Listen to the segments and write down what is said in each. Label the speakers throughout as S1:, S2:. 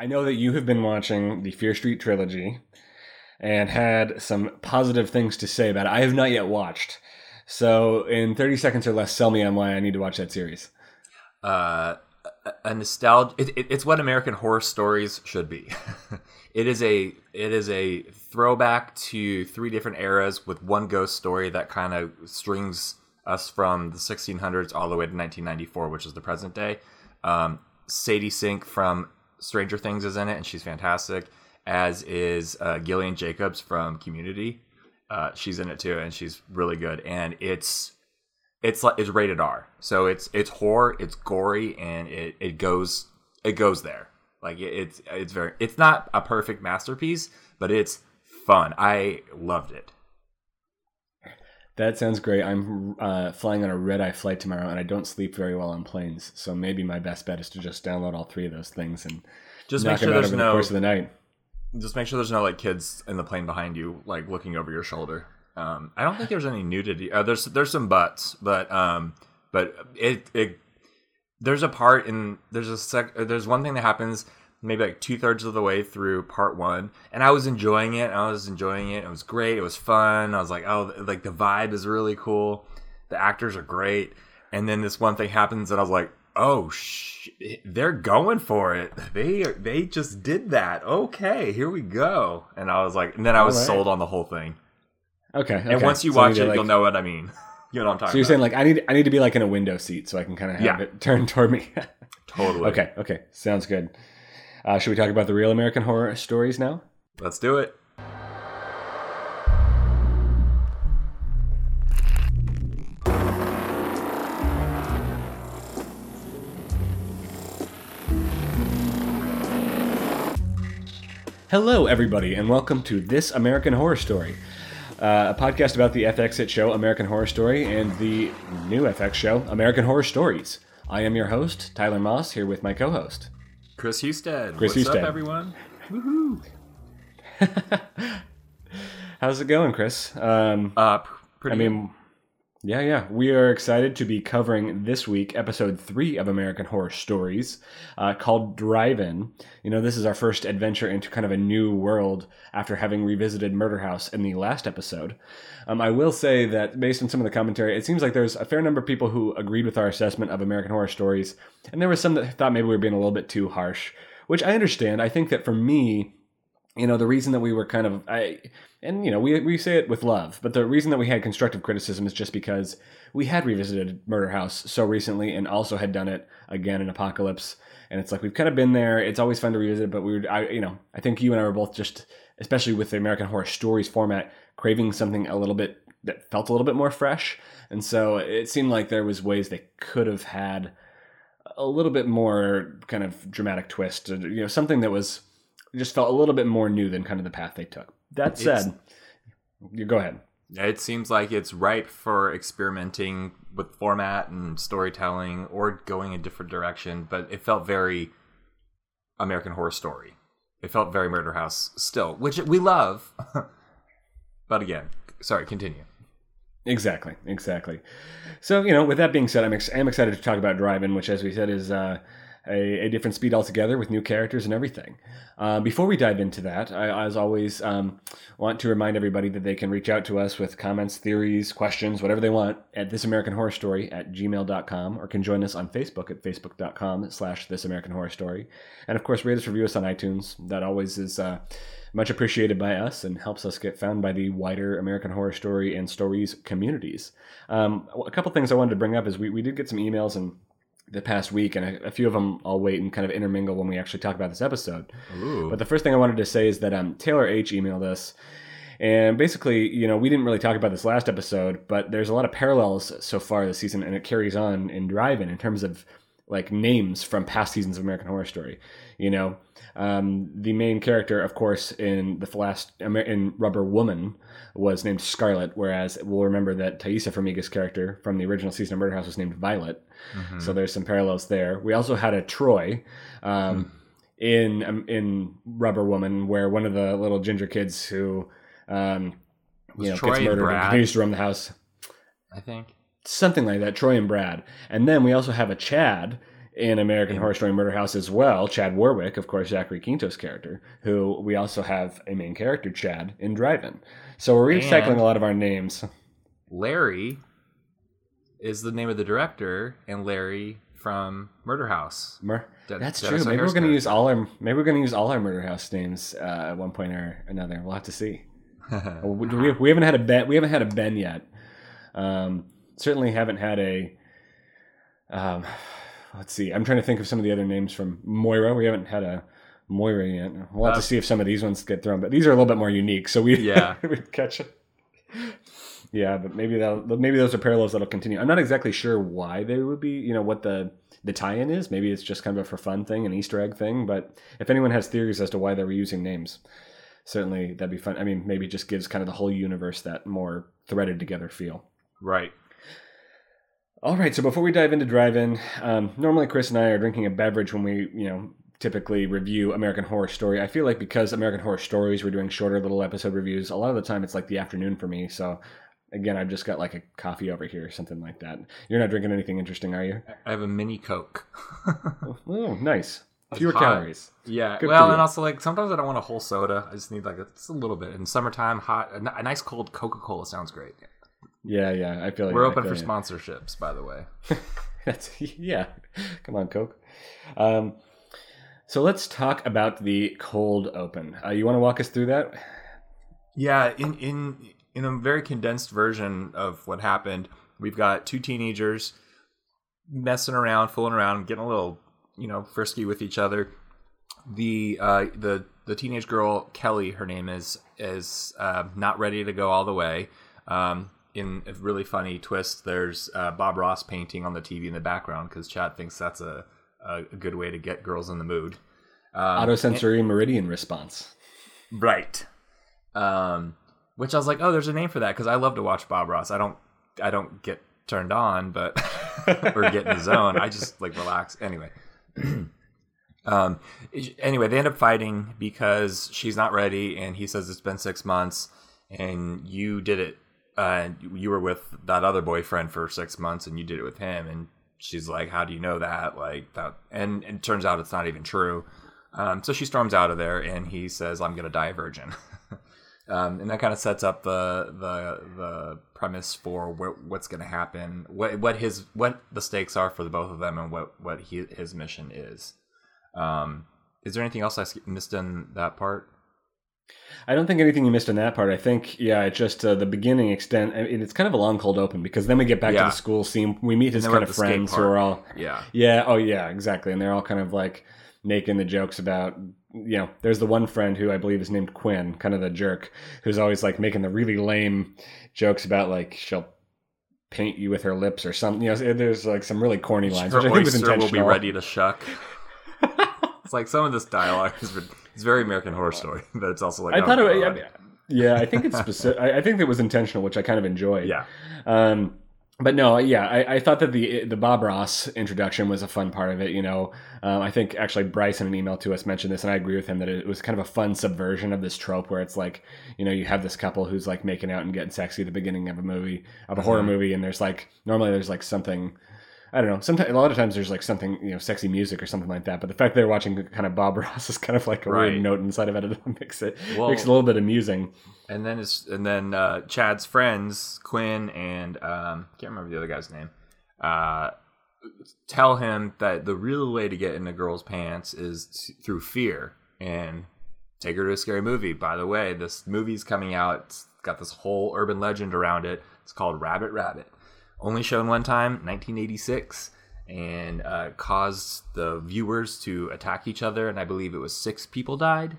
S1: I know that you have been watching the Fear Street trilogy and had some positive things to say about it. I have not yet watched. So, in 30 seconds or less, sell me on why I need to watch that series.
S2: Uh, a nostalgia. It, it, it's what American Horror Stories should be. it is a it is a throwback to three different eras with one ghost story that kind of strings us from the 1600s all the way to 1994, which is the present day. Um, Sadie Sink from Stranger Things is in it, and she's fantastic. As is uh, Gillian Jacobs from Community. Uh, she's in it too, and she's really good. And it's it's like it's rated R, so it's it's horror, it's gory, and it it goes it goes there. Like it, it's it's very it's not a perfect masterpiece, but it's fun. I loved it.
S1: That sounds great. I'm uh, flying on a red eye flight tomorrow, and I don't sleep very well on planes. So maybe my best bet is to just download all three of those things and
S2: just
S1: knock
S2: make sure
S1: them out
S2: there's
S1: over
S2: no
S1: the course of the night.
S2: just make sure there's no like kids in the plane behind you, like looking over your shoulder. Um, I don't think there's any nudity. Uh, there's there's some butts, but um, but it it there's a part in there's a sec there's one thing that happens maybe like two thirds of the way through part one, and I was enjoying it. I was enjoying it. It was great. It was fun. I was like, oh, like the vibe is really cool. The actors are great. And then this one thing happens, and I was like, oh, sh- they're going for it. They they just did that. Okay, here we go. And I was like, and then I was
S1: right.
S2: sold on the whole thing.
S1: Okay. okay.
S2: And once you
S1: So
S2: watch it,
S1: like-
S2: you'll know what I mean. you know what I'm talking about.
S1: So you're
S2: about.
S1: saying like I need I need to be like in a window seat so I can kind of have
S2: Yeah.
S1: it turned toward me.
S2: totally.
S1: okay. Okay. Sounds good. Uh, should we talk about the real American horror stories now?
S2: let's do it.
S1: Hello, everybody, and welcome to This American Horror Story, uh, a podcast about the FX hit show American Horror Story and the new FX show American Horror Stories. I am your host, Tyler Moss, here with my co host.
S2: Chris Husted.
S1: Chris
S2: What's
S1: Husted.
S2: up, everyone?
S1: How's it going, Chris? Um,
S2: Uh, pretty.
S1: I mean, yeah, yeah. We are excited to be covering this week episode three of American Horror Stories uh, called Drive In. You know, this is our first adventure into kind of a new world after having revisited Murder House in the last episode. Um, I will say that based on some of the commentary, it seems like there's a fair number of people who agreed with our assessment of American Horror Stories, and there were some that thought maybe we were being a little bit too harsh, which I understand. I think that for me, you know the reason that we were kind of i and you know we, we say it with love but the reason that we had constructive criticism is just because we had revisited murder house so recently and also had done it again in apocalypse. And it's like we've kind of been there. It's always fun to revisit but we were I, you know i think you and i were both just especially with the american horror stories format craving something a little bit that felt a little bit more fresh. And so it seemed like there was ways they could have had a little bit more kind of dramatic twist you know something that was just felt a little bit more new than kind of the path they took. That said, you go ahead.
S2: It seems like it's ripe for experimenting with format and storytelling or going a different direction, but it felt very American Horror Story. It felt very Murder House still, which we love. but again, sorry, continue.
S1: Exactly, exactly. So you know, with that being said, I'm ex- I'm excited to talk about Drive-In, which, as we said, is uh, a, a different speed altogether with new characters and everything. Uh, before we dive into that, I, as always, um, want to remind everybody that they can reach out to us with comments, theories, questions, whatever they want at This American Horror Story at gmail.com or can join us on Facebook at facebook.com slash This American Horror Story. And of course, rate us, review us on iTunes. That always is uh, much appreciated by us and helps us get found by the wider American Horror Story and Stories communities. Um, a couple things I wanted to bring up is we, we did get some emails and the past week, and a, a few of them I'll wait and kind of intermingle when we actually talk about this episode.
S2: Ooh.
S1: But the first thing I wanted to say is that um, Taylor H emailed us, and basically, you know, we didn't really talk about this last episode, but there's a lot of parallels so far this season, and it carries on in Drive-In in terms of like names from past seasons of American Horror Story. You know, um, the main character, of course, in the last Amer- in Rubber Woman was named Scarlet, whereas we'll remember that Taissa Farmiga's character from the original season of Murder House was named Violet.
S2: Mhm.
S1: So there's some parallels there. We also had a Troy um, in um, in Rubber Woman, where one of the little ginger kids who um, you know
S2: Troy
S1: gets murdered continues to roam the house,
S2: I think.
S1: Something like that. Troy and Brad, and then we also have a Chad in American Horror Story Murder House as well, Chad Warwick, of course, Zachary Quinto's character, who we also have a main character, Chad, in Drive-In. So we're recycling
S2: And-
S1: a lot of our names.
S2: Larry is the name of the director, and Larry from Murder House.
S1: Mur- That's
S2: that
S1: true. Maybe we're going to use all our maybe we're going to use all our Murder House names uh, at one point or another. We'll have to see. we, we, haven't had a Ben. We haven't had a Ben yet. Um, certainly haven't had a. Um, let's see. I'm trying to think of some of the other names from Moira. We haven't had a Moira yet. We'll have
S2: Uh,
S1: to see if some of these ones get thrown. But these are a little bit more unique, so we
S2: Yeah.
S1: we catch it. Yeah, but maybe that maybe those are parallels that'll continue. I'm not exactly sure why they would be. You know what the the tie-in is. Maybe it's just kind of a for fun thing, an Easter egg thing. But if anyone has theories as to why they're reusing names, certainly that'd be fun. I mean, maybe it just gives kind of the whole universe that more threaded together feel.
S2: right.
S1: All right, so before we dive into drive-in, um, normally Chris and I are drinking a beverage when we, you know, typically review American Horror Story. I feel like because American Horror Stories, we're doing shorter little episode reviews. A lot of the time, it's like the afternoon for me. So, again, I've just got like a coffee over here, something like that. You're not drinking anything interesting, are you?
S2: I have a mini Coke.
S1: Oh, nice. Fewer
S2: hot.
S1: calories.
S2: yeah.
S1: Good
S2: well, and also like sometimes I don't want a whole soda. I just need like a, just a little bit. In summertime, hot, a, n- a nice cold Coca Cola sounds great.
S1: Yeah, yeah. Yeah. I feel like
S2: We're open for
S1: you.
S2: sponsorships, by the way.
S1: That's yeah. Come on, Coke. Um, so let's talk about the cold open. Uh, you want to walk us through that?
S2: Yeah, in in in a very condensed version of what happened, we've got two teenagers messing around, fooling around, getting a little, you know, frisky with each other. The uh, the the teenage girl Kelly, her name is, is uh, not ready to go all the way. Um, in a really funny twist, there's uh, Bob Ross painting on the TV in the background because Chad thinks that's a, a good way to get girls in the mood. Um,
S1: Autosensory meridian response.
S2: Right. Um, which I was like, oh, there's a name for that because I love to watch Bob Ross. I don't, I don't get turned on, but or get in the zone. I just like relax. Anyway. um. Anyway, they end up fighting because she's not ready, and he says it's been six months, and you did it. Uh, you were with that other boyfriend for six months, and you did it with him, and she's like, "How do you know that?" Like that, and, and it turns out it's not even true. Um, so she storms out of there, and he says, "I'm gonna die a virgin," um, and that kind of sets up the the the premise for what, what's gonna happen, what what his what the stakes are for the both of them, and what what he, his mission is. Um, is there anything else i missed in that part?
S1: I don't think anything you missed in that part. I think, yeah, it just uh, the beginning extent. I mean, it's kind of a long cold open because then we get back
S2: Yeah.
S1: to the school scene. We meet his
S2: And then we're
S1: kind of friends who are all,
S2: Yeah,
S1: yeah, oh yeah, exactly, and they're all kind of like making the jokes about, you know, there's the one friend who I believe is named Quinn, kind of the jerk, who's always like making the really lame jokes about like she'll paint you with her lips or something. You know, there's like some really corny lines,
S2: her
S1: which I think was
S2: oyster will be ready to shuck. It's like some of this dialogue is it's very American Horror Story, but it's also like
S1: I
S2: oh,
S1: thought it. I mean, yeah, I think it's specific. I, I think it was intentional, which I kind of enjoyed.
S2: yeah.
S1: Um, but no, yeah, I, I thought that the the Bob Ross introduction was a fun part of it. You know, um, I think actually Bryce in an email to us mentioned this, and I agree with him that it was kind of a fun subversion of this trope where it's like, you know, you have this couple who's like making out and getting sexy at the beginning of a movie, of a horror
S2: Mhm.
S1: movie, and there's like normally there's like something. I don't know. Sometimes, a lot of times, there's like something, you know, sexy music or something like that. But the fact they're watching kind of Bob Ross is kind of like a
S2: Right.
S1: weird note inside of it. It makes it
S2: Well-
S1: makes it a little bit amusing.
S2: And then it's and then uh, Chad's friends Quinn and um, can't remember the other guy's name. Uh, tell him that the real way to get in a girl's pants is through fear and take her to a scary movie. By the way, this movie's coming out. It's got this whole urban legend around it. It's called Rabbit Rabbit. Only shown one time, 1986, and uh, caused the viewers to attack each other. And I believe it was six people died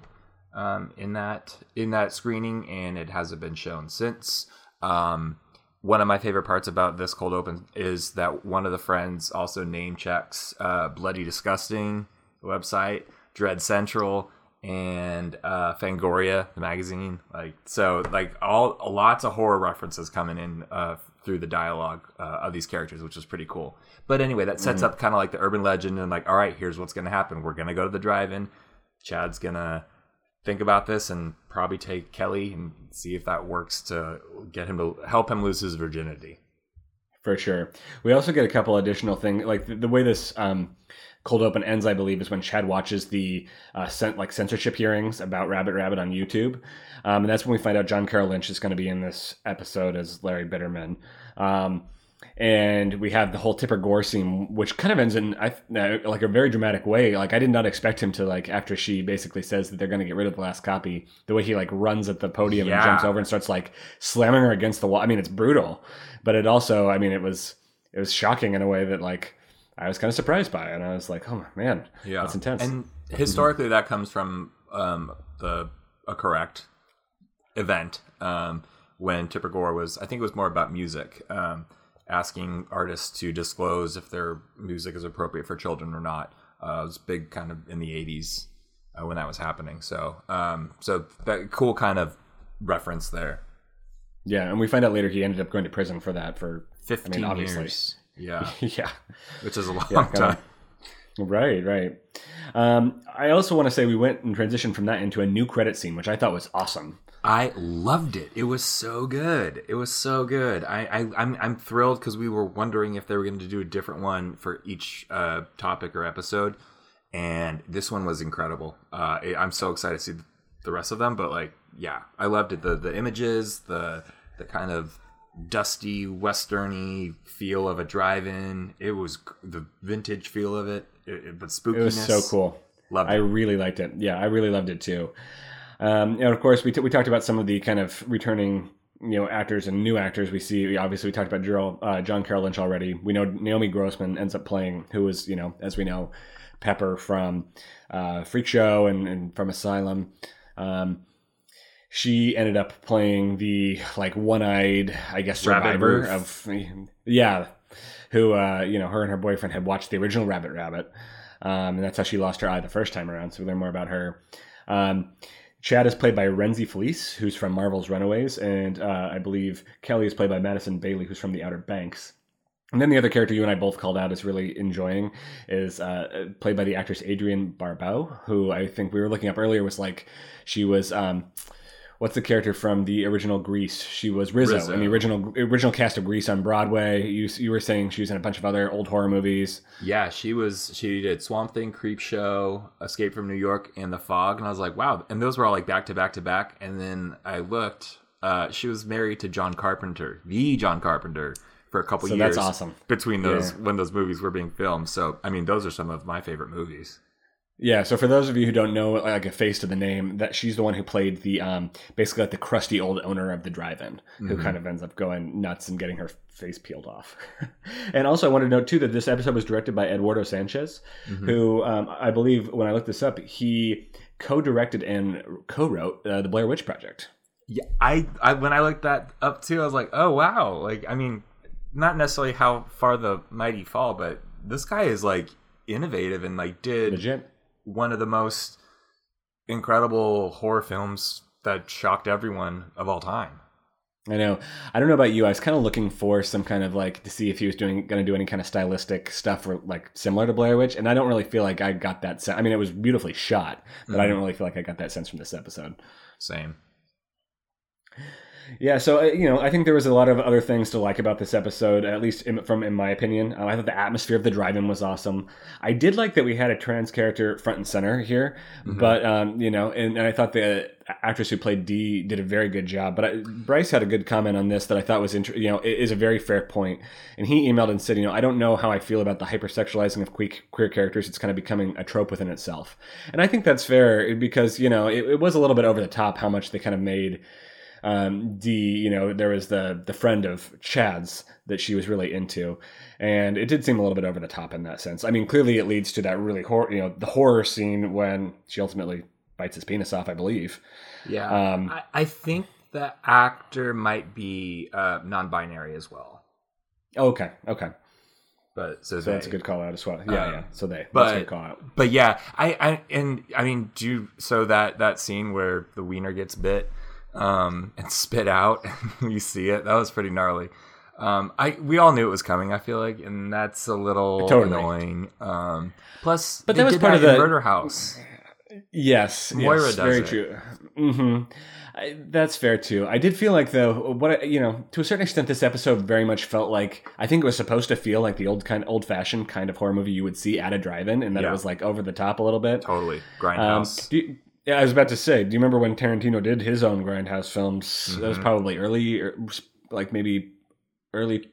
S2: um, in that in that screening, and it hasn't been shown since. Um, one of my favorite parts about this cold open is that one of the friends also name checks uh, Bloody Disgusting website, Dread Central, and uh, Fangoria the magazine. Like so, like all lots of horror references coming in uh, through the dialogue uh, of these characters, which is pretty cool. But anyway, that sets up kind of like the urban legend and like, all right, here's what's going to happen. We're going to go to the drive-in. Chad's gonna think about this and probably take Kelly and see if that works to get him to help him lose his virginity.
S1: for sure. We also get a couple additional things, like the, the way this um, cold open ends. I believe is when Chad watches the uh, cent- like censorship hearings about Rabbit Rabbit on YouTube, um, and that's when we find out John Carroll Lynch is going to be in this episode as Larry Bitterman. Um, and we have the whole Tipper Gore scene, which kind of ends in I, like a very dramatic way. Like I did not expect him to like after she basically says that they're going to get rid of the last copy, the way he like runs at the podium
S2: Yeah.
S1: and jumps over and starts like slamming her against the wall. I mean, it's brutal, but it also, I mean, it was it was shocking in a way that like I was kind of surprised by, it. and I was like, oh man,
S2: Yeah,
S1: that's intense.
S2: And historically, that comes from um, the a correct event um, when Tipper Gore was. I think it was more about music, um, asking artists to disclose if their music is appropriate for children or not. Uh, it was big, kind of in the '80s uh, when that was happening. So, um, so that cool kind of reference there.
S1: yeah, and we find out later he ended up going to prison for that for
S2: Fifteen
S1: obviously.
S2: years. Yeah,
S1: yeah.
S2: which is a long
S1: Yeah,
S2: time.
S1: Right, right. Um, I also want to say we went and transitioned from that into a new credit scene, which I thought was awesome.
S2: I loved it. It was so good. It was so good. I, I I'm I'm thrilled because we were wondering if they were going to do a different one for each uh, topic or episode, and this one was incredible. Uh, I'm so excited to see the rest of them. But like, yeah, I loved it. The the images, the the kind of dusty westerny feel of a drive-in. It was the vintage feel of it, it, it- but spookiness.
S1: It was so cool.
S2: Loved
S1: I
S2: it.
S1: really liked it. Yeah, I really loved it too. Um, and of course, we, t- we talked about some of the kind of returning, you know, actors and new actors we see. We- Obviously, we talked about Gerald, uh, John Carroll Lynch already. We know Naomi Grossman ends up playing, who was, you know, as we know, Pepper from uh, Freak Show and, and from Asylum. Um, she ended up playing the like one-eyed, I guess, survivor of, yeah, who uh, you know her and her boyfriend had watched the original Rabbit Rabbit, um, and that's how she lost her eye the first time around. So we learn more about her. Um, Chad is played by Rhenzy Feliz, who's from Marvel's Runaways, and uh, I believe Kelly is played by Madison Bailey, who's from The Outer Banks. And then the other character you and I both called out is really enjoying is uh, played by the actress Adrienne Barbeau, who I think we were looking up earlier was like she was um, what's the character from the original Grease? She was Rizzo,
S2: Rizzo.
S1: in the original original cast of Grease on Broadway. You you were saying she was in a bunch of other old horror movies.
S2: Yeah, she was. She did Swamp Thing, Creepshow, Escape from New York, and The Fog, and I was like, wow. And those were all like back to back to back. And then I looked. Uh, she was married to John Carpenter, the John Carpenter, for a couple
S1: So
S2: years.
S1: that's awesome.
S2: Between those
S1: Yeah.
S2: when those movies were being filmed. So I mean, those are some of my favorite movies.
S1: Yeah, so for those of you who don't know, like a face to the name, that she's the one who played the um, basically like the crusty old owner of the drive-in, who kind of ends up going nuts and getting her face peeled off. and also, I wanted to note too that this episode was directed by Eduardo Sanchez, who um, I believe when I looked this up, he co-directed and co-wrote uh, the Blair Witch Project.
S2: Yeah, I, I when I looked that up too, I was like, oh wow. Like I mean, not necessarily how far the mighty fall, but this guy is like innovative and like did
S1: Legit.
S2: One of the most incredible horror films that shocked everyone of all time.
S1: I know. I don't know about you. I was kind of looking for some kind of like to see if he was doing going to do any kind of stylistic stuff or like similar to Blair Witch, and I don't really feel like I got that sense. I mean, it was beautifully shot, but I mm-hmm. don't really feel like I got that sense from this episode.
S2: Same.
S1: Yeah, so uh, you know, I think there was a lot of other things to like about this episode, at least in, from in my opinion. Um, I thought the atmosphere of the drive-in was awesome. I did like that we had a trans character front and center here, but um, you know, and, and I thought the actress who played Dee did a very good job. But I, Bryce had a good comment on this that I thought was, inter- you know, it is a very fair point. And he emailed and said, you know, I don't know how I feel about the hypersexualizing of queer, queer characters. It's kind of becoming a trope within itself, and I think that's fair because you know it, it was a little bit over the top how much they kind of made um, the you know there was the the friend of Chad's that she was really into, and it did seem a little bit over the top in that sense. I mean, clearly it leads to that really horror, you know, the horror scene when she ultimately bites his penis off, I believe.
S2: Yeah.
S1: Um,
S2: I, I think the actor might be uh, non-binary as well.
S1: Okay, okay,
S2: But so,
S1: so that's a good call out as well. Yeah,
S2: Um,
S1: yeah. So they,
S2: but-
S1: that's a good call out.
S2: But yeah, I, I and I mean, do you, so that that scene where the wiener gets bit um, and spit out, and you see it. That was pretty gnarly. Um, I we all knew it was coming. I feel like, and that's a little
S1: Totally.
S2: annoying. Um, plus,
S1: But that was part of the-
S2: Murder House.
S1: Yes,
S2: Moira
S1: yes,
S2: does
S1: very
S2: it.
S1: true. hmm I, that's fair too. I did feel like though, what I- you know, to a certain extent, this episode very much felt like I think it was supposed to feel like the old kind, old fashioned kind of horror movie you would see at a drive-in, and that it was like over the top a little bit.
S2: Totally
S1: Um,
S2: grindhouse.
S1: do you- yeah, I was about to say, do you remember when Tarantino did his own Grindhouse films? That was
S2: Mhm.
S1: probably early, like maybe early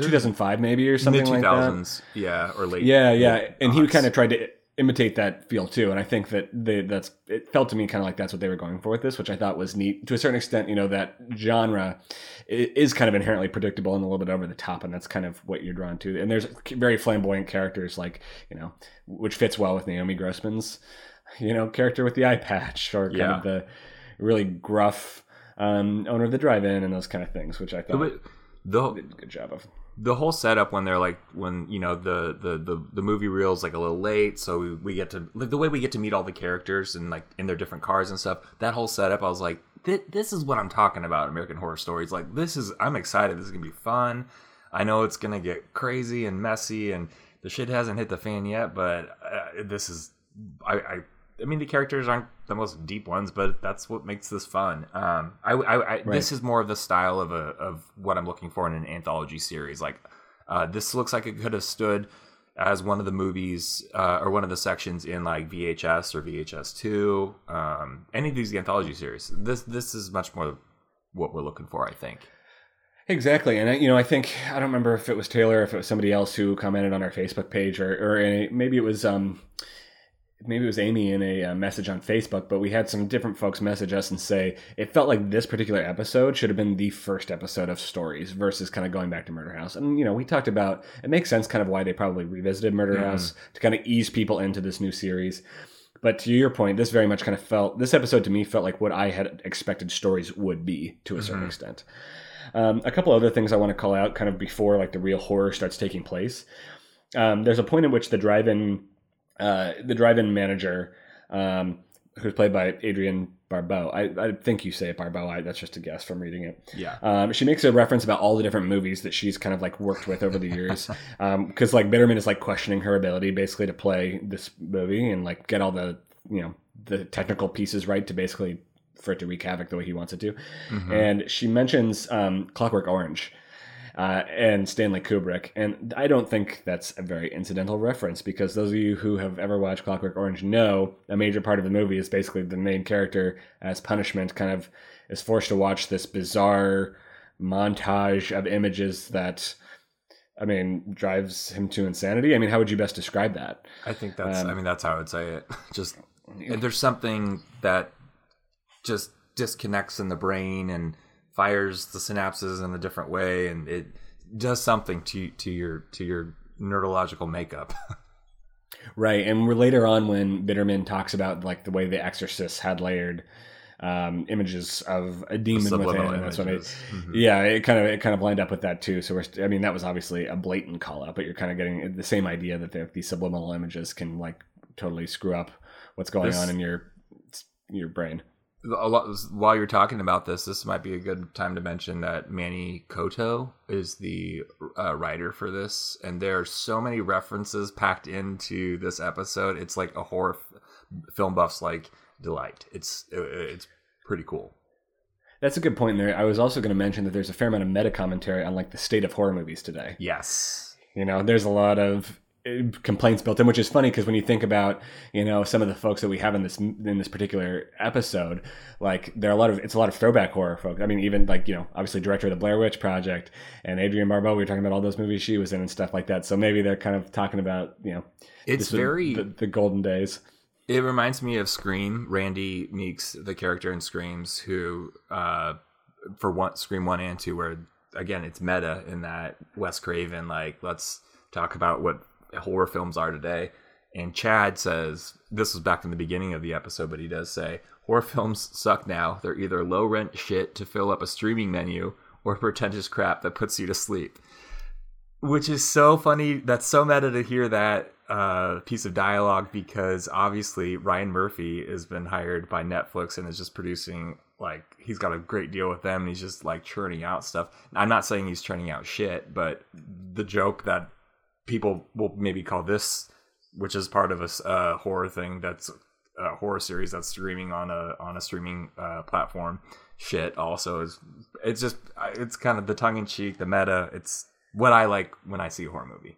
S1: 2005, maybe or something like that.
S2: yeah, or late.
S1: Yeah, yeah,
S2: late
S1: and he kind of tried to imitate that feel too, and I think that they, that's it felt to me kind of like that's what they were going for with this, which I thought was neat to a certain extent. You know, that genre is kind of inherently predictable and a little bit over the top, and that's kind of what you're drawn to. And there's very flamboyant characters, like you know, which fits well with Naomi Grossman's, you know, character with the eye patch, or kind
S2: Yeah.
S1: of the really gruff um, owner of the drive-in and those kind of things, which I thought
S2: But the
S1: did a good job of.
S2: the whole setup when they're like when you know the the the, the movie reel's like a little late so we, we get to like the way we get to meet all the characters and like in their different cars and stuff that whole setup i was like this is what i'm talking about american horror stories like this is i'm excited this is gonna be fun i know it's gonna get crazy and messy and the shit hasn't hit the fan yet but uh, this is I, I I mean, the characters aren't the most deep ones, but that's what makes this fun. Um, I, I, I this is more of the style of a of what I'm looking for in an anthology series. Like, uh, this looks like it could have stood as one of the movies uh, or one of the sections in like VHS or VHS two. Um, any of these anthology series. This this is much more what we're looking for. I think.
S1: Exactly, and I, you know, I think I don't remember if it was Taylor, if it was somebody else who commented on our Facebook page, or or maybe it was um, maybe it was Amy in a uh, message on Facebook. But we had some different folks message us and say it felt like this particular episode should have been the first episode of Stories versus kind of going back to Murder House. And you know, we talked about it makes sense kind of why they probably revisited Murder House to kind of ease people into this new series. But to your point, this very much kind of felt this episode to me felt like what I had expected stories would be to a certain
S2: Mhm.
S1: extent. Um, a couple other things I want to call out kind of before like the real horror starts taking place. Um, there's a point at which the drive-in, uh, the drive-in manager, um, who's played by Adrienne Barbeau. I, I think you say it Barbeau. I, that's just a guess from reading it.
S2: Yeah.
S1: Um, she makes a reference about all the different movies that she's kind of like worked with over the years. Because like Bitterman is like questioning her ability basically to play this movie and like get all the you know the technical pieces right to basically for it to wreak havoc the way he wants it to.
S2: Mhm.
S1: And she mentions um, Clockwork Orange. Uh, and Stanley Kubrick, and I don't think that's a very incidental reference because those of you who have ever watched Clockwork Orange know a major part of the movie is basically the main character, as punishment, kind of is forced to watch this bizarre montage of images that, I mean, drives him to insanity. I mean, how would you best describe that?
S2: I think that's.
S1: Um,
S2: I mean, that's how I would say it. Just there's something that just disconnects in the brain and fires the synapses in a different way, and it does something to to your to your neurological makeup.
S1: Right, and we're later on when Bitterman talks about like the way the Exorcist had layered um, images of a demon within, and that's what it,
S2: images. Mhm.
S1: yeah, it kind of it kind of lined up with that too. So we're, I mean, that was obviously a blatant call out, but you're kind of getting the same idea that the, these subliminal images can like totally screw up what's going
S2: This-
S1: on in your your brain.
S2: A lot, while you're talking about this, this might be a good time to mention that Manny Coto is the uh, writer for this, and there are so many references packed into this episode. It's like a horror f- film buff's like delight. It's uh, it's pretty cool.
S1: That's a good point there. I was also going to mention that there's a fair amount of meta commentary on like the state of horror movies today.
S2: Yes.
S1: You know, there's a lot of complaints built in, which is funny because when you think about you know some of the folks that we have in this in this particular episode, like there are a lot of it's a lot of throwback horror folks. I mean, even like you know obviously director of the Blair Witch Project and Adrienne Barbeau. We were talking about all those movies she was in and stuff like that. So maybe they're kind of talking about you know
S2: It's very.
S1: the, the golden days.
S2: It reminds me of Scream. Randy Meeks, the character in Screams, who uh, for one Scream one and two, where again it's meta in that Wes Craven like let's talk about what horror films are today. And Chad says this was back in the beginning of the episode, but he does say horror films suck now. They're either low rent shit to fill up a streaming menu or pretentious crap that puts you to sleep. Which is so funny. That's so meta to hear that uh, piece of dialogue because obviously Ryan Murphy has been hired by Netflix and is just producing like he's got a great deal with them and he's just like churning out stuff. I'm not saying he's churning out shit, but the joke that people will maybe call this, which is part of a uh, horror thing that's a horror series that's streaming on a on a streaming uh, platform. Shit, also is it's just it's kind of the tongue in cheek, the meta. It's what I like when I see a horror movie.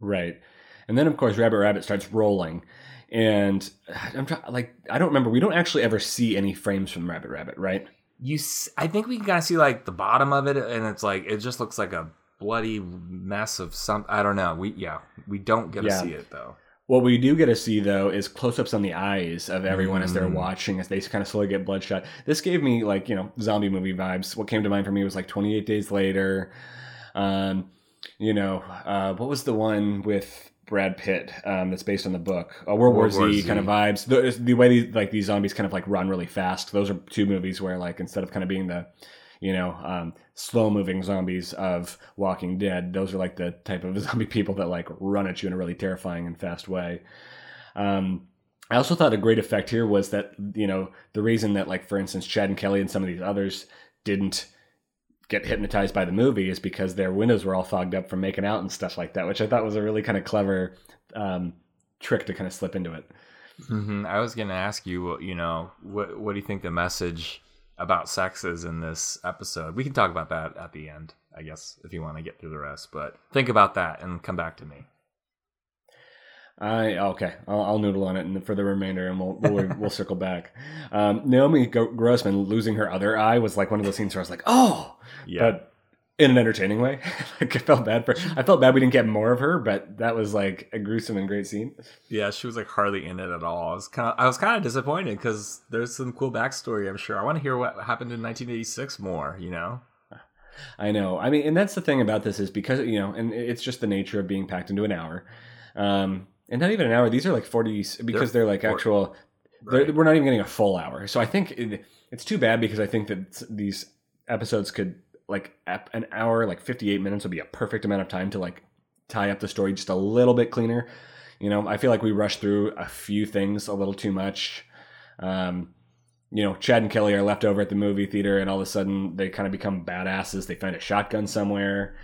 S1: Right, and then of course Rabbit Rabbit starts rolling, and I'm trying like I don't remember. We don't actually ever see any frames from Rabbit Rabbit, right?
S2: You, I think we can kind of see like the bottom of it, and it's like it just looks like a bloody mess of some. I don't know. We yeah, we don't get
S1: Yeah.
S2: to see it though.
S1: What we do get to see though is close-ups on the eyes of everyone as they're
S2: Mm.
S1: watching, as they kind of slowly get bloodshot. This gave me like you know zombie movie vibes. What came to mind for me was like 28 Days Later. Um, you know, uh, what was the one with Brad Pitt um, that's based on the book? Uh, World, War,
S2: World War
S1: Z,
S2: Z.
S1: kind of vibes. The, the way these, like these zombies kind of like run really fast. Those are two movies where like instead of kind of being the you know, um, slow moving zombies of Walking Dead. Those are like the type of zombie people that like run at you in a really terrifying and fast way. Um, I also thought a great effect here was that, you know, the reason that, like, for instance, Chad and Kelly and some of these others didn't get hypnotized by the movie is because their windows were all fogged up from making out and stuff like that, which I thought was a really kind of clever um, trick to kind of slip into it.
S2: hmm I was gonna ask you, you know, what what do you think the message about sex is in this episode? We can talk about that at the end, I guess, if you want to get through the rest. But think about that and come back to me.
S1: I okay. I'll, I'll noodle on it and for the remainder, and we'll we'll, we'll circle back. Um, Naomi Grossman losing her other eye was like one of those scenes where I was like, oh,
S2: Yeah,
S1: but in an entertaining way. like I felt bad for. I felt bad we didn't get more of her, but that was like a gruesome and great scene.
S2: yeah, she was like hardly in it at all. I was kind of I was kind of disappointed because there's some cool backstory. I'm sure I want to hear what happened in 1986 more. You know.
S1: I know. I mean, and that's the thing about this is because you know, and it's just the nature of being packed into an hour, um, and not even an hour. These are like forty because they're, like
S2: four-
S1: actual. they're We're not even getting a full hour, so I think it, it's too bad because I think that these episodes could like an hour, like fifty-eight minutes would be a perfect amount of time to like tie up the story just a little bit cleaner. You know, I feel like we rushed through a few things a little too much. Um, you know, Chad and Kelly are left over at the movie theater, and all of a sudden they kind of become badasses. They find a shotgun somewhere.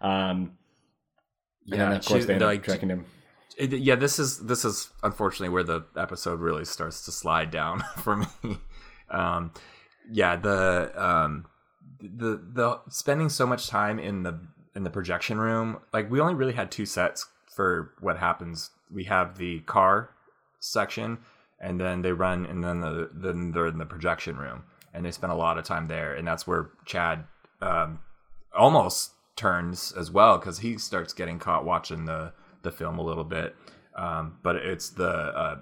S1: Um, and then of course
S2: she-
S1: they end up tracking him.
S2: It, yeah, this is this is unfortunately where the episode really starts to slide down for me. Um, yeah, the um, the the spending so much time in the in the projection room, like we only really had two sets for what happens. We have the car section, and then they run, and then the then they're in the projection room, and they spend a lot of time there, and that's where Chad um, almost turns as well because he starts getting caught watching the the film a little bit. Um, but it's the uh,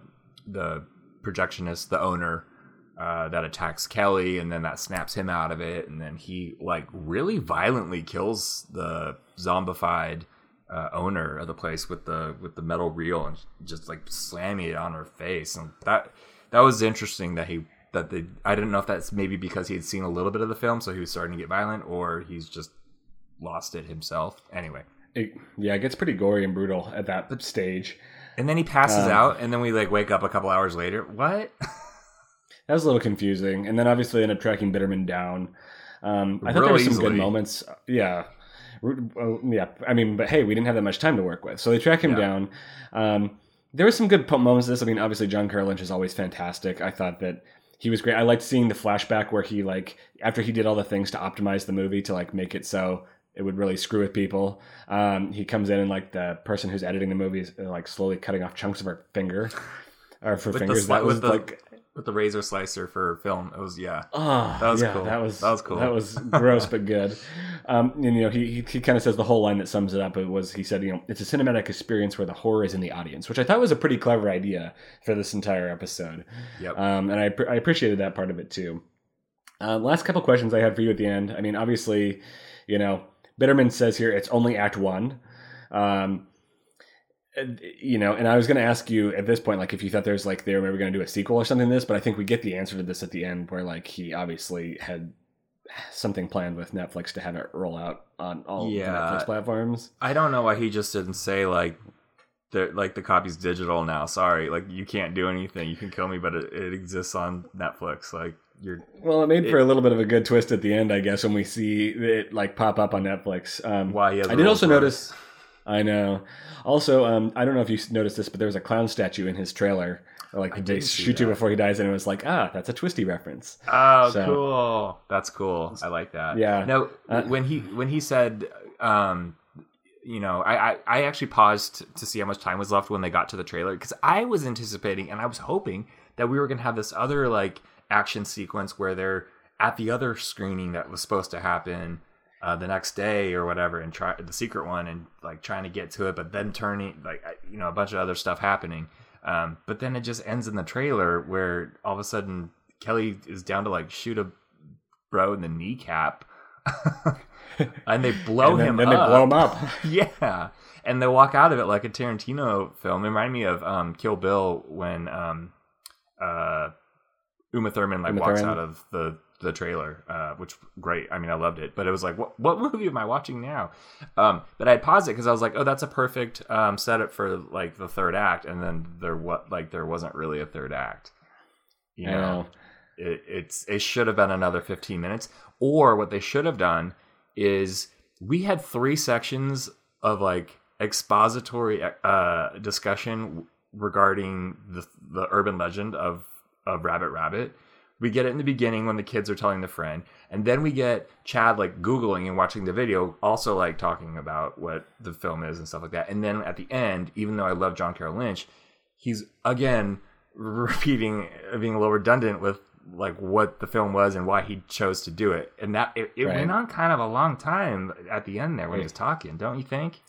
S2: the projectionist, the owner, uh, that attacks Kelly, and then that snaps him out of it, and then he like really violently kills the zombified uh, owner of the place with the with the metal reel and just like slamming it on her face, and that that was interesting that he that they I didn't know if that's maybe because he had seen a little bit of the film, so he was starting to get violent, or he's just lost it himself. Anyway,
S1: It, yeah, it gets pretty gory and brutal at that stage.
S2: and then he passes
S1: Um,
S2: out, and then we like wake up a couple hours later. What?
S1: That was a little confusing, and then obviously ended up tracking Bitterman down. Um, I thought
S2: Real
S1: there were some
S2: easily.
S1: good moments. Yeah, yeah. I mean, but hey, we didn't have that much time to work with, so they track him
S2: Yeah.
S1: down. Um, there were some good moments. of This, I mean, obviously John Carroll Lynch is always fantastic. I thought that he was great. I liked seeing the flashback where he like after he did all the things to optimize the movie to like make it so it would really screw with people. Um, he comes in and like the person who's editing the movie is uh, like slowly cutting off chunks of her finger or for
S2: With the
S1: fingers.
S2: sli-
S1: that was
S2: with the-
S1: like
S2: with the razor slicer for film. It was yeah.
S1: Oh,
S2: That was
S1: yeah,
S2: cool.
S1: That was
S2: That was cool.
S1: That was gross but good. Um, and you know, he he, he kind of says the whole line that sums it up. It was he said, you know, it's a cinematic experience where the horror is in the audience, which I thought was a pretty clever idea for this entire episode.
S2: Yep.
S1: Um, and I I appreciated that part of it too. Uh, last couple questions I had for you at the end. I mean, obviously, you know, Bitterman says here it's only Act One. Um, and, you know, and I was going to ask you at this point, like, if you thought there's like they were maybe going to do a sequel or something to this, but I think we get the answer to this at the end, where like he obviously had something planned with Netflix to have it roll out on all
S2: Yeah.
S1: the Netflix platforms.
S2: I don't know why he just didn't say like the like the copy's digital now. Sorry, like you can't do anything. You can kill me, but it, it exists on Netflix. Like you're
S1: Well, it made for a little bit of a good twist at the end, I guess, when we see it like pop up on Netflix. Um,
S2: why.
S1: I did also notice. I know. Also, um, I don't know if you noticed this, but there was a clown statue in his trailer. Like they shoot you before he dies, and it was like, ah, that's a twisty reference.
S2: Oh,
S1: So-
S2: cool. That's cool. I like that.
S1: Yeah.
S2: No,
S1: Uh,
S2: when he when he said, um, you know, I, I I actually paused to see how much time was left when they got to the trailer because I was anticipating and I was hoping that we were gonna have this other like action sequence where they're at the other screening that was supposed to happen. Uh, the next day or whatever, and try the secret one, and like trying to get to it, but then turning like you know a bunch of other stuff happening. Um, but then it just ends in the trailer where all of a sudden Kelly is down to like shoot a bro in the kneecap, and they blow
S1: and then,
S2: him
S1: then
S2: up.
S1: they blow him up.
S2: yeah, and they walk out of it like a Tarantino film. It reminded me of um, Kill Bill when um, uh, Uma Thurman like
S1: Uma
S2: walks
S1: Thurman.
S2: out of the the trailer, uh, which great. I mean, I loved it, but it was like, what what movie am I watching now? Um, but I paused it because I was like, oh, that's a perfect um, setup for like the third act, and then there what like there wasn't really a third act. You know,
S1: know.
S2: it, it's it should have been another 15 minutes or what they should have done is we had three sections of like expository uh discussion regarding the the urban legend of of rabbit rabbit we get it in the beginning when the kids are telling the friend and then we get chad like googling and watching the video also like talking about what the film is and stuff like that. And then at the end even though i love john carroll lynch he's again repeating being a little redundant with like what the film was and why he chose to do it. And that it, it
S1: Right.
S2: went on kind of a long time at the end there when he was talking don't you think?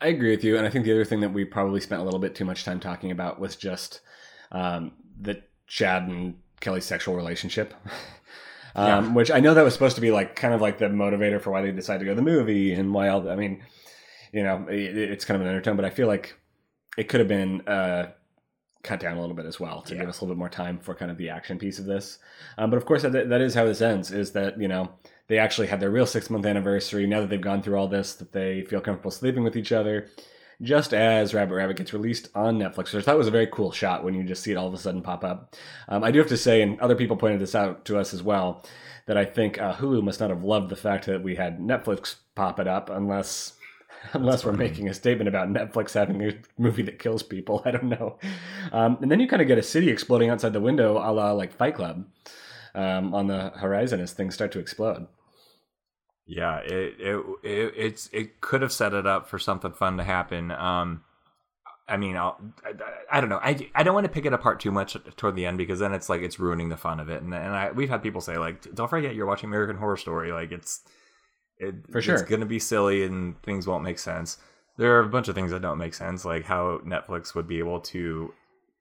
S1: I agree with you, and I think the other thing that we probably spent a little bit too much time talking about was just um, the Chad and Kelly's sexual relationship. Um,
S2: Yeah.
S1: Which I know that was supposed to be like kind of like the motivator for why they decided to go to the movie and why all. I mean, you know, it, it's kind of an undertone, but I feel like it could have been uh, cut down a little bit as well to
S2: Yeah.
S1: give us a little bit more time for kind of the action piece of this. Um, but of course, that, that is how this ends. Is that you know they actually had their real six month anniversary. Now that they've gone through all this, that they feel comfortable sleeping with each other. Just as Rabbit Rabbit gets released on Netflix, which I thought was a very cool shot when you just see it all of a sudden pop up. Um, I do have to say, and other people pointed this out to us as well, that I think uh, Hulu must not have loved the fact that we had Netflix pop it up, unless unless we're making a statement about Netflix having a movie that kills people. I don't know. Um, and then you kind of get a city exploding outside the window, a la like Fight Club, um, on the horizon as things start to explode.
S2: Yeah, it it, it it's it could have set it up for something fun to happen. Um, I mean, I'll, I, I don't know. I, I don't want to pick it apart too much toward the end because then it's like it's ruining the fun of it. And and I we've had people say like, don't forget you're watching American Horror Story. Like it's it
S1: For sure.
S2: it's gonna be silly and things won't make sense. There are a bunch of things that don't make sense, like how Netflix would be able to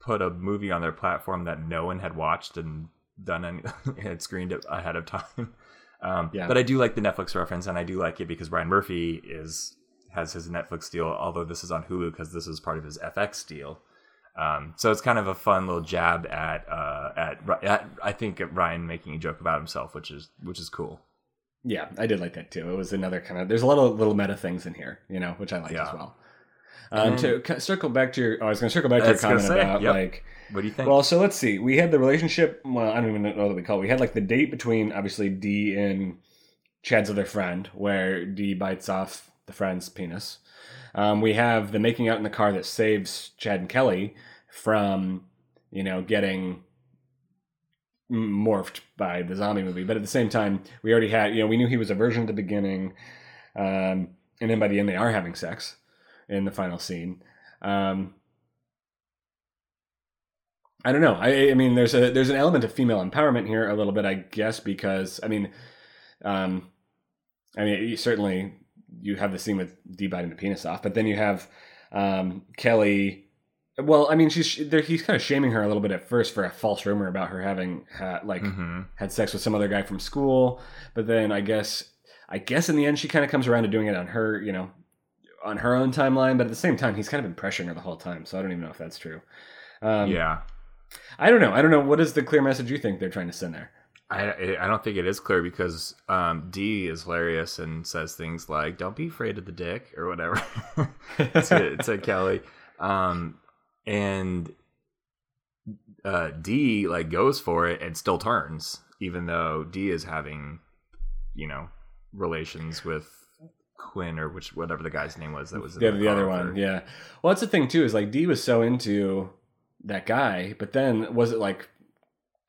S2: put a movie on their platform that no one had watched and done any had screened it ahead of time. Um,
S1: Yeah.
S2: But I do like the Netflix reference, and I do like it because Brian Murphy is has his Netflix deal, although this is on Hulu because this is part of his FX deal. Um, so it's kind of a fun little jab at, uh, at at I think at Ryan making a joke about himself, which is which is cool.
S1: Yeah, I did like that too. It was another kind of there's a lot of little meta things in here, you know, which I like
S2: Yeah.
S1: as well. Um,
S2: And-
S1: to circle back to your, oh, I was going to circle back to your comment
S2: say,
S1: about
S2: yep.
S1: like
S2: What do you think?
S1: Well, so let's see. We had the relationship. Well, I don't even know what we call. It. We had like the date between obviously Dee and Chad's other friend, where Dee bites off the friend's penis. Um, we have the making out in the car that saves Chad and Kelly from, you know, getting morphed by the zombie movie. But at the same time, we already had, you know, we knew he was a virgin at the beginning, um, and then by the end, they are having sex in the final scene. Um, I don't know. I, I mean, there's a there's an element of female empowerment here a little bit, I guess, because I mean, um, I mean, you- certainly you have the scene with Dee biting the penis off, but then you have um, Kelly. Well, I mean, she's there, he's kind of shaming her a little bit at first for a false rumor about her having had like
S2: hmm
S1: had sex with some other guy from school, but then I guess I guess in the end she kind of comes around to doing it on her, you know, on her own timeline. But at the same time, he's kind of been pressuring her the whole time, so I don't even know if that's true. Um,
S2: yeah,
S1: I don't know. I don't know. What is the clear message you think they're trying to send there?
S2: I I don't think it is clear because um, Dee is hilarious and says things like "Don't be afraid of the dick" or whatever to, to Kelly, um, and uh, Dee like goes for it and still turns, even though Dee is having you know relations with Quinn or which whatever the guy's name was that was in
S1: the, the other one. Yeah. Well, that's the thing too. Is like Dee was so into that guy, but then was it like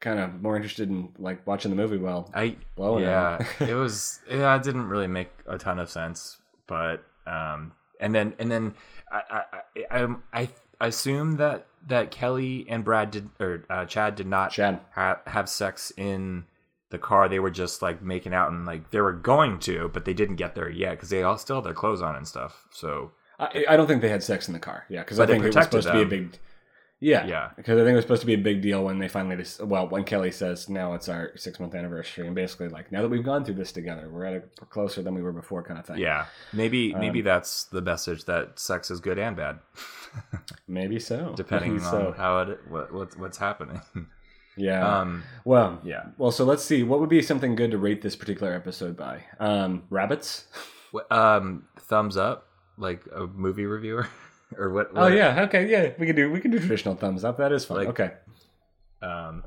S1: kind of more interested in like watching the movie? Well,
S2: I
S1: Blowing
S2: yeah, it was yeah, it didn't really make a ton of sense, but um, and then and then I I I, I, I assume that that Kelly and Brad did or uh, Chad did not
S1: Chad.
S2: ha- have sex in the car. They were just like making out and like they were going to, but they didn't get there yet because they all still had their clothes on and stuff. So
S1: I, I don't think they had sex in the car. Yeah, because I think it was supposed to be a big. Yeah,
S2: Yeah.
S1: Because I think it was supposed to be a big deal when they finally just well when Kelly says now it's our six month anniversary and basically like now that we've gone through this together we're at a we're closer than we were before kind of thing.
S2: yeah, maybe maybe
S1: Um,
S2: that's the message that sex is good and bad,
S1: maybe so.
S2: depending on how it what, what's what's happening.
S1: Yeah.
S2: um,
S1: well,
S2: yeah.
S1: Well, so let's see. What would be something good to rate this particular episode by? Um, rabbits.
S2: Um, thumbs up, like a movie reviewer, or what?
S1: Oh yeah. Okay. Yeah. We can do we can do traditional thumbs up. That is fun.
S2: Like,
S1: okay.
S2: Um,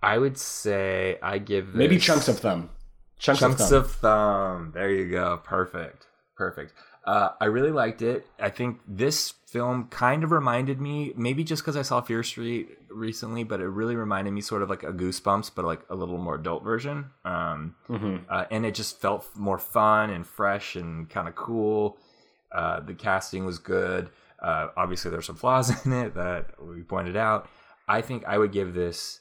S2: I would say I give
S1: Maybe chunks of thumb. Chunks,
S2: chunks
S1: of thumb.
S2: of thumb. There you go. Perfect. Perfect. Uh, I really liked it. I think this film kind of reminded me, maybe just because I saw Fear Street recently, but it really reminded me sort of like a Goosebumps, but like a little more adult version. Um,
S1: Mhm.
S2: uh, and it just felt more fun and fresh and kind of cool. Uh, the casting was good. Uh, obviously, there's some flaws in it that we pointed out. I think I would give this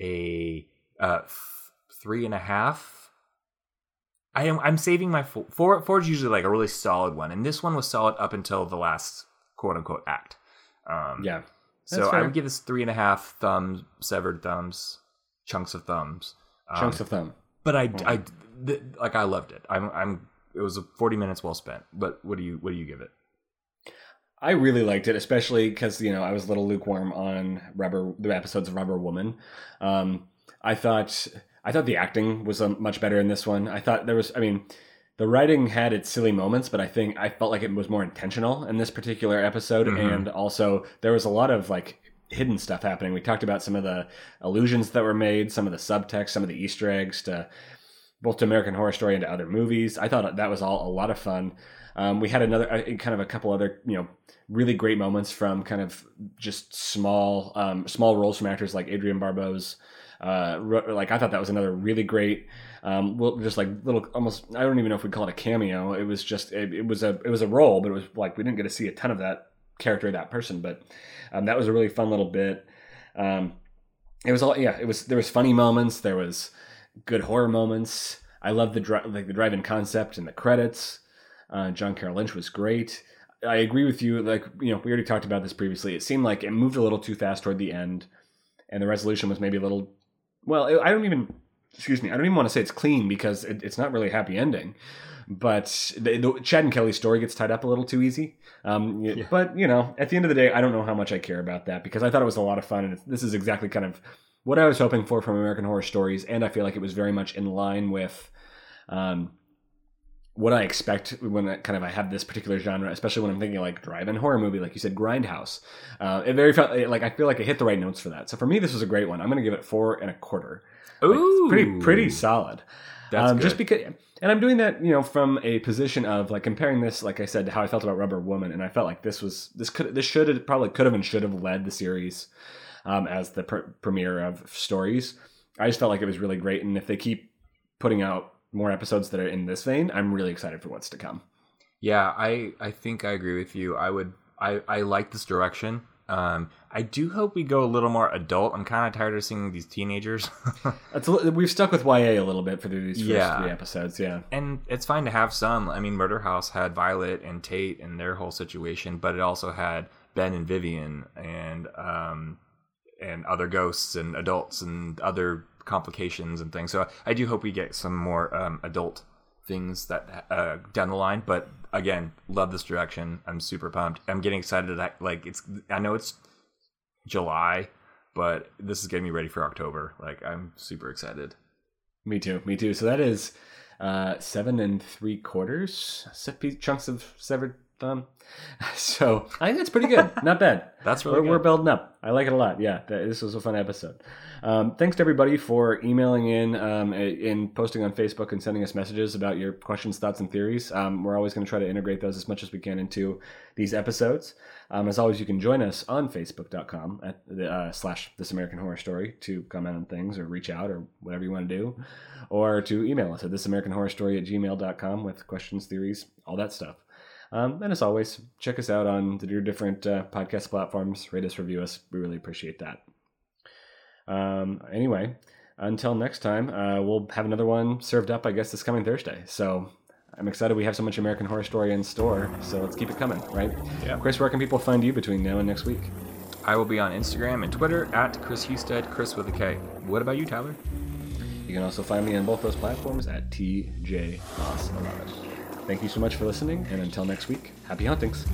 S2: a uh, f- three and a half. I am I'm saving my four. Four four is usually like a really solid one, and this one was solid up until the last quote unquote act. Um,
S1: Yeah.
S2: So
S1: That's
S2: I
S1: fair.
S2: would give this three and a half thumbs, severed thumbs, chunks of thumbs. Um,
S1: Chunks of thumb.
S2: but I, I th- like I loved it. I'm, I'm. It was 40 minutes well spent. But what do you, what do you give it?
S1: I really liked it, especially because you know I was a little lukewarm on Rubber the episodes of Rubber Woman. Um, I thought I thought the acting was um, much better in this one. I thought there was, I mean, the writing had its silly moments, but I think I felt like it was more intentional in this particular episode,
S2: Mhm.
S1: and also there was a lot of like hidden stuff happening. We talked about some of the allusions that were made, some of the subtext, some of the Easter eggs to both to American Horror Story and to other movies. I thought that was all a lot of fun. Um, we had another uh, kind of a couple other you know really great moments from kind of just small um, small roles from actors like Adrienne Barbeau's. Uh, like I thought that was another really great, um, well, just like little almost I don't even know if we call it a cameo. It was just it, it was a it was a role, but it was like we didn't get to see a ton of that character, that person. But um, that was a really fun little bit. Um, it was all yeah. It was there was funny moments. There was good horror moments. I love the dri- like the drive-in concept and the credits. Uh, John Carroll Lynch was great. I agree with you. Like you know, we already talked about this previously. It seemed like it moved a little too fast toward the end, and the resolution was maybe a little. Well, I don't even. Excuse me. I don't even want to say it's clean because it, it's not really a happy ending. But the, the Chad and Kelly's story gets tied up a little too easy. Um,
S2: Yeah.
S1: But you know, at the end of the day, I don't know how much I care about that because I thought it was a lot of fun, and this is exactly kind of what I was hoping for from American Horror Stories, and I feel like it was very much in line with um, what I expect when I, kind of I have this particular genre, especially when I'm thinking like drive-in horror movie, like you said, Grindhouse. Uh, it very felt like I feel like I hit the right notes for that. So for me, this was a great one. I'm going to give it four and a quarter. Like, it's pretty pretty solid.
S2: That's
S1: um, just because, and I'm doing that, you know, from a position of like comparing this, like I said, to how I felt about Rubber Woman, and I felt like this was this could this should have probably could have and should have led the series um, as the pr- premiere of stories. I just felt like it was really great, and if they keep putting out more episodes that are in this vein, I'm really excited for what's to come.
S2: Yeah, I I think I agree with you. I would I I like this direction. Um, I do hope we go a little more adult. I'm kind of tired of seeing these teenagers,
S1: we've stuck with YA a little bit for these first
S2: Yeah.
S1: three episodes. Yeah,
S2: and it's fine to have some. I mean, Murder House had Violet and Tate and their whole situation, but it also had Ben and Vivian and um and other ghosts and adults and other complications and things. So I do hope we get some more um, adult things that uh, down the line. But again, love this direction. I'm super pumped. I'm getting excited. That, like it's. I know it's July, but this is getting me ready for October. Like I'm super excited.
S1: me too, me too. So that is uh, seven and three quarters chunks of severed Thumb. So I think that's pretty good. Not bad.
S2: That's really
S1: we're, we're building up. I like it a lot. Yeah, th- this was a fun episode. Um, thanks to everybody for emailing in um, and posting on Facebook and sending us messages about your questions, thoughts, and theories. Um, we're always going to try to integrate those as much as we can into these episodes. Um, as always, you can join us on Facebook.com at the, uh, slash This American Horror Story to comment on things or reach out or whatever you want to do, or to email us at This American Horror Story at gmail.com with questions, theories, all that stuff. Um, and as always, check us out on the different uh, podcast platforms. Rate us, review us. We really appreciate that. Um, anyway, until next time, uh, we'll have another one served up, I guess, this coming Thursday. So I'm excited we have so much American Horror Story in store. So let's keep it coming, right?
S2: Yeah.
S1: Kris, where can people find you between now and next week?
S2: I will be on Instagram and Twitter at Kris Husted, Kris with a K. What about you, Tyler?
S1: You can also find me on both those platforms at TJ Moss 11. Thank you so much for listening, and until next week, happy huntings.